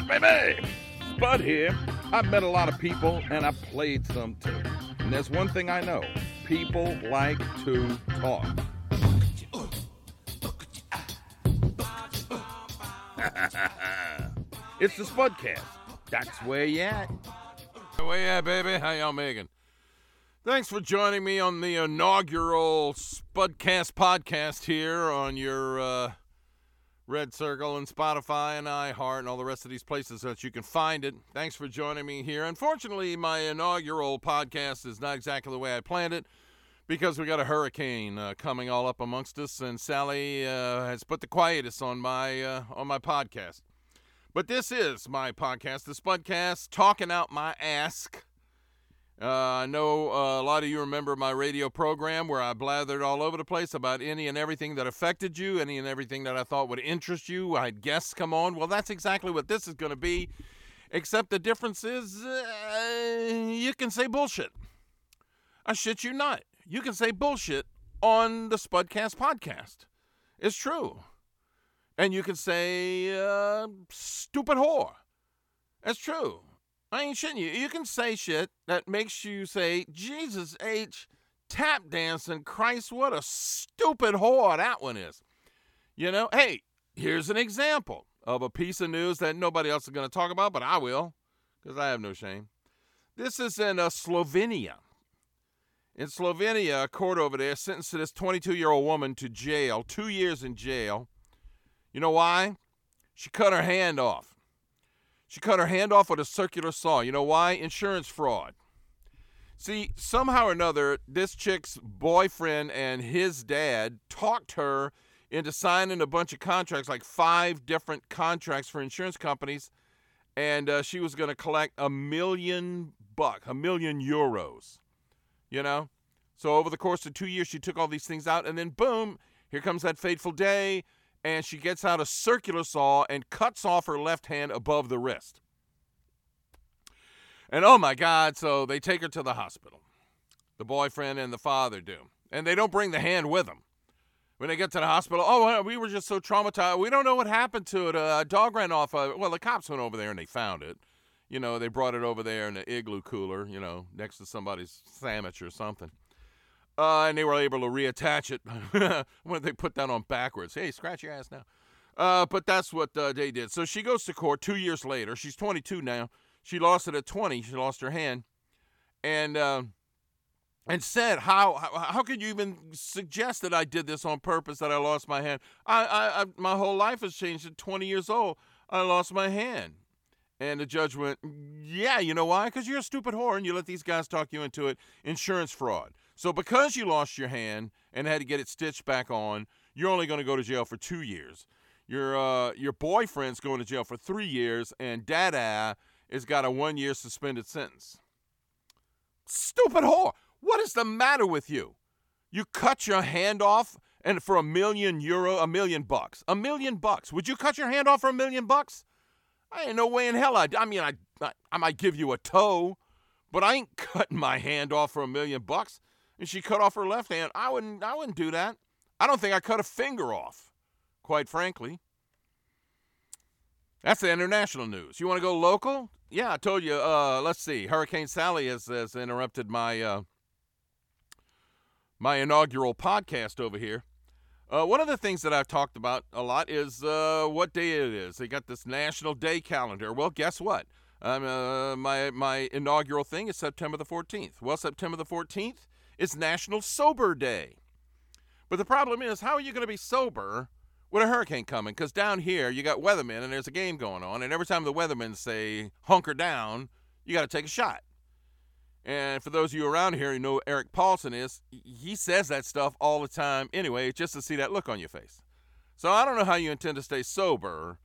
baby? Spud here. I've met a lot of people and I've played some too. And there's one thing I know people like to talk. it's the Spudcast. That's where you at. Where you baby? How y'all making? Thanks for joining me on the inaugural Spudcast podcast here on your uh, Red Circle and Spotify and iHeart and all the rest of these places that you can find it. Thanks for joining me here. Unfortunately, my inaugural podcast is not exactly the way I planned it because we got a hurricane uh, coming all up amongst us, and Sally uh, has put the quietus on my uh, on my podcast. But this is my podcast, the Spudcast, talking out my ask. Uh, I know uh, a lot of you remember my radio program where I blathered all over the place about any and everything that affected you, any and everything that I thought would interest you. I had guests come on. Well, that's exactly what this is going to be, except the difference is uh, you can say bullshit. I shit you not. You can say bullshit on the Spudcast podcast. It's true. And you can say uh, stupid whore. That's true. I ain't shitting you. You can say shit that makes you say, Jesus H, tap dancing, Christ, what a stupid whore that one is. You know, hey, here's an example of a piece of news that nobody else is going to talk about, but I will, because I have no shame. This is in uh, Slovenia. In Slovenia, a court over there sentenced this 22 year old woman to jail, two years in jail. You know why? She cut her hand off. She cut her hand off with a circular saw. You know why? Insurance fraud. See, somehow or another, this chick's boyfriend and his dad talked her into signing a bunch of contracts, like five different contracts for insurance companies, and uh, she was going to collect a million buck, a million euros. You know? So over the course of two years, she took all these things out, and then boom, here comes that fateful day and she gets out a circular saw and cuts off her left hand above the wrist. And oh my God, so they take her to the hospital. The boyfriend and the father do. And they don't bring the hand with them. When they get to the hospital, oh, we were just so traumatized. We don't know what happened to it. A dog ran off. Of, well, the cops went over there and they found it. You know, they brought it over there in the igloo cooler, you know, next to somebody's sandwich or something. Uh, and they were able to reattach it when they put that on backwards. Hey, scratch your ass now. Uh, but that's what uh, they did. So she goes to court two years later. She's 22 now. She lost it at 20. She lost her hand, and uh, and said, "How, how how could you even suggest that I did this on purpose? That I lost my hand? I, I, I my whole life has changed. At 20 years old, I lost my hand." And the judge went, "Yeah, you know why? Because you're a stupid whore, and you let these guys talk you into it. Insurance fraud." So because you lost your hand and had to get it stitched back on, you're only going to go to jail for two years. Your uh, your boyfriend's going to jail for three years, and Dada has got a one year suspended sentence. Stupid whore! What is the matter with you? You cut your hand off and for a million euro, a million bucks, a million bucks. Would you cut your hand off for a million bucks? I ain't no way in hell. I, I mean, I, I, I might give you a toe, but I ain't cutting my hand off for a million bucks and she cut off her left hand. I wouldn't I wouldn't do that. I don't think I cut a finger off, quite frankly. That's the international news. You want to go local? Yeah, I told you. Uh, let's see. Hurricane Sally has, has interrupted my uh, my inaugural podcast over here. Uh, one of the things that I've talked about a lot is uh, what day it is. They got this National Day calendar. Well, guess what? Um, my my inaugural thing is September the 14th. Well, September the 14th it's National Sober Day. But the problem is, how are you going to be sober with a hurricane coming? Because down here, you got weathermen and there's a game going on. And every time the weathermen say hunker down, you got to take a shot. And for those of you around here who know Eric Paulsen is, he says that stuff all the time anyway, just to see that look on your face. So I don't know how you intend to stay sober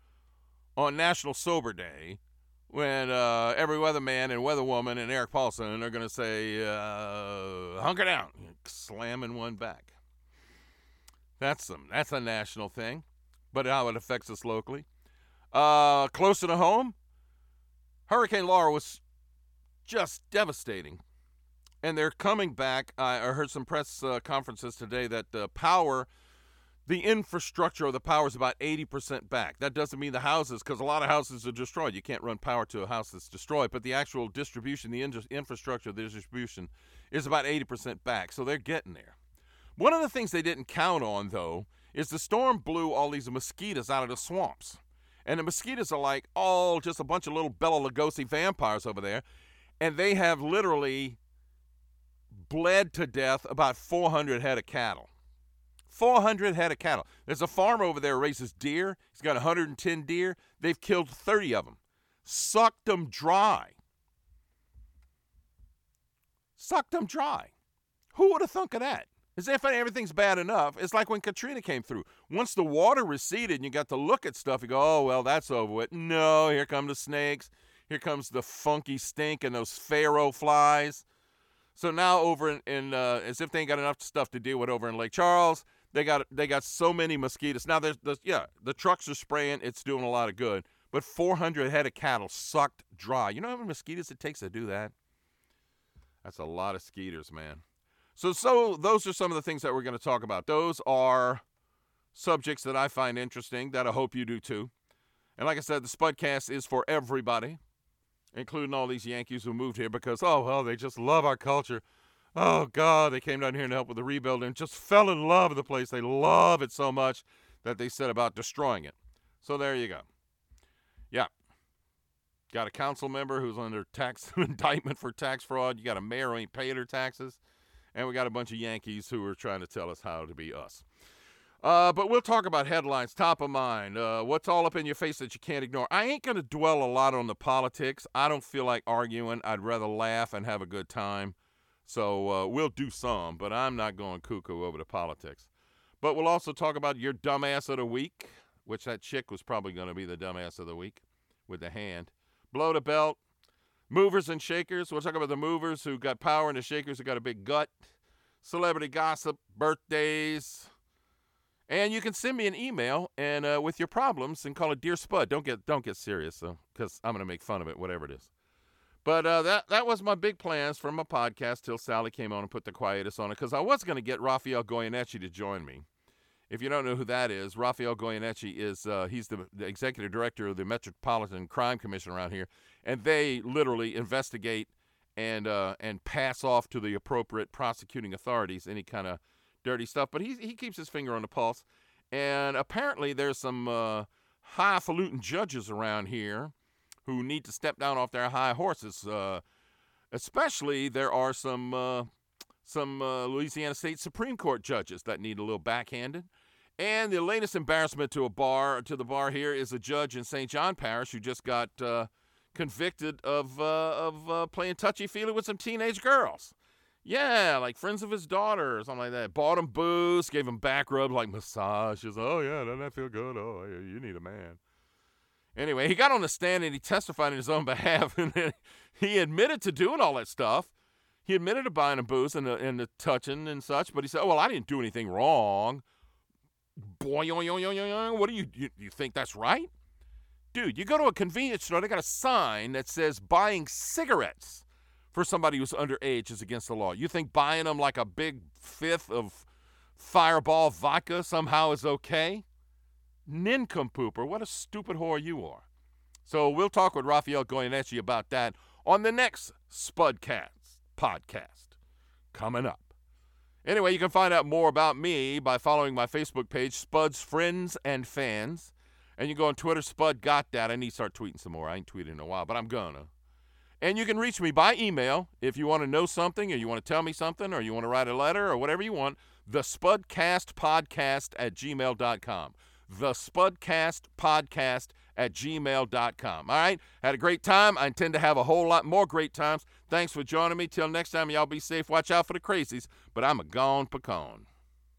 on National Sober Day when uh, every weatherman and weatherwoman and Eric Paulsen are going to say, uh, hunker down, slamming one back. That's some. That's a national thing, but how it affects us locally. Uh, closer to home, Hurricane Laura was just devastating, and they're coming back. I heard some press uh, conferences today that uh, power the infrastructure of the power is about 80% back. That doesn't mean the houses, because a lot of houses are destroyed. You can't run power to a house that's destroyed, but the actual distribution, the in- infrastructure of the distribution is about 80% back. So they're getting there. One of the things they didn't count on, though, is the storm blew all these mosquitoes out of the swamps. And the mosquitoes are like all just a bunch of little Bela Lugosi vampires over there. And they have literally bled to death about 400 head of cattle. 400 head of cattle. There's a farmer over there raises deer. He's got 110 deer. They've killed 30 of them, sucked them dry. Sucked them dry. Who would have thunk of that? As if everything's bad enough. It's like when Katrina came through. Once the water receded and you got to look at stuff, you go, oh, well, that's over with. No, here come the snakes. Here comes the funky stink and those pharaoh flies. So now over in, in uh, as if they ain't got enough stuff to deal with over in Lake Charles, they got they got so many mosquitoes. Now there's the yeah, the trucks are spraying, it's doing a lot of good. But 400 head of cattle sucked dry. You know how many mosquitoes it takes to do that? That's a lot of skeeters, man. So, so those are some of the things that we're going to talk about. Those are subjects that I find interesting that I hope you do too. And like I said, the Spudcast is for everybody, including all these Yankees who moved here because, oh, well, they just love our culture. Oh, God, they came down here to help with the rebuild and just fell in love with the place. They love it so much that they set about destroying it. So there you go. Yeah. Got a council member who's under tax indictment for tax fraud. You got a mayor who ain't paying her taxes and we got a bunch of Yankees who are trying to tell us how to be us. Uh, but we'll talk about headlines, top of mind. Uh, what's all up in your face that you can't ignore? I ain't going to dwell a lot on the politics. I don't feel like arguing. I'd rather laugh and have a good time. So uh, we'll do some, but I'm not going cuckoo over the politics. But we'll also talk about your dumbass of the week, which that chick was probably going to be the dumbass of the week with the hand. Blow the belt, Movers and shakers. We'll talk about the movers who got power and the shakers who got a big gut. Celebrity gossip, birthdays. And you can send me an email and uh, with your problems and call it Dear Spud. Don't get don't get serious though, because I'm gonna make fun of it, whatever it is. But uh, that that was my big plans for my podcast till Sally came on and put the quietus on it, because I was gonna get Rafael Goyeneche to join me. If you don't know who that is, Rafael Goyeneche is uh, he's the, the, executive director of the Metropolitan Crime Commission around here, and they literally investigate and uh, and pass off to the appropriate prosecuting authorities any kind of dirty stuff. But he he keeps his finger on the pulse, and apparently there's some uh, highfalutin judges around here who need to step down off their high horses. Uh, especially there are some uh, some uh, Louisiana State Supreme Court judges that need a little backhanded. And the latest embarrassment to a bar to the bar here is a judge in St. John Parish who just got uh, convicted of uh, of uh, playing touchy feely with some teenage girls. Yeah, like friends of his daughter or something like that. Bought him booze, gave him back rubs like massages. Oh yeah, doesn't that feel good? Oh, you need a man. Anyway, he got on the stand and he testified in his own behalf, and he admitted to doing all that stuff. He admitted to buying a booze and the, and the touching and such, but he said, "Oh well, I didn't do anything wrong." boy, yo, yo, yo, yo, yo. what do you, you you think that's right? Dude, you go to a convenience store, they got a sign that says buying cigarettes for somebody who's underage is against the law. You think buying them like a big fifth of fireball vodka somehow is okay? Nincompooper, what a stupid whore you are. So we'll talk with Rafael Goyeneche about that on the next Spudcast podcast coming up. Anyway, you can find out more about me by following my Facebook page, Spud's Friends and Fans. And you go on Twitter, Spud got that. I need to start tweeting some more. I ain't tweeted in a while, but I'm gonna. And you can reach me by email if you want to know something or you want to tell me something or you want to write a letter or whatever you want. The Spudcast Podcast at gmail.com. The Spudcast Podcast at gmail.com. All right? Had a great time. I intend to have a whole lot more great times. Thanks for joining me. Till next time, y'all be safe. Watch out for the crazies, but I'm a gone pecan.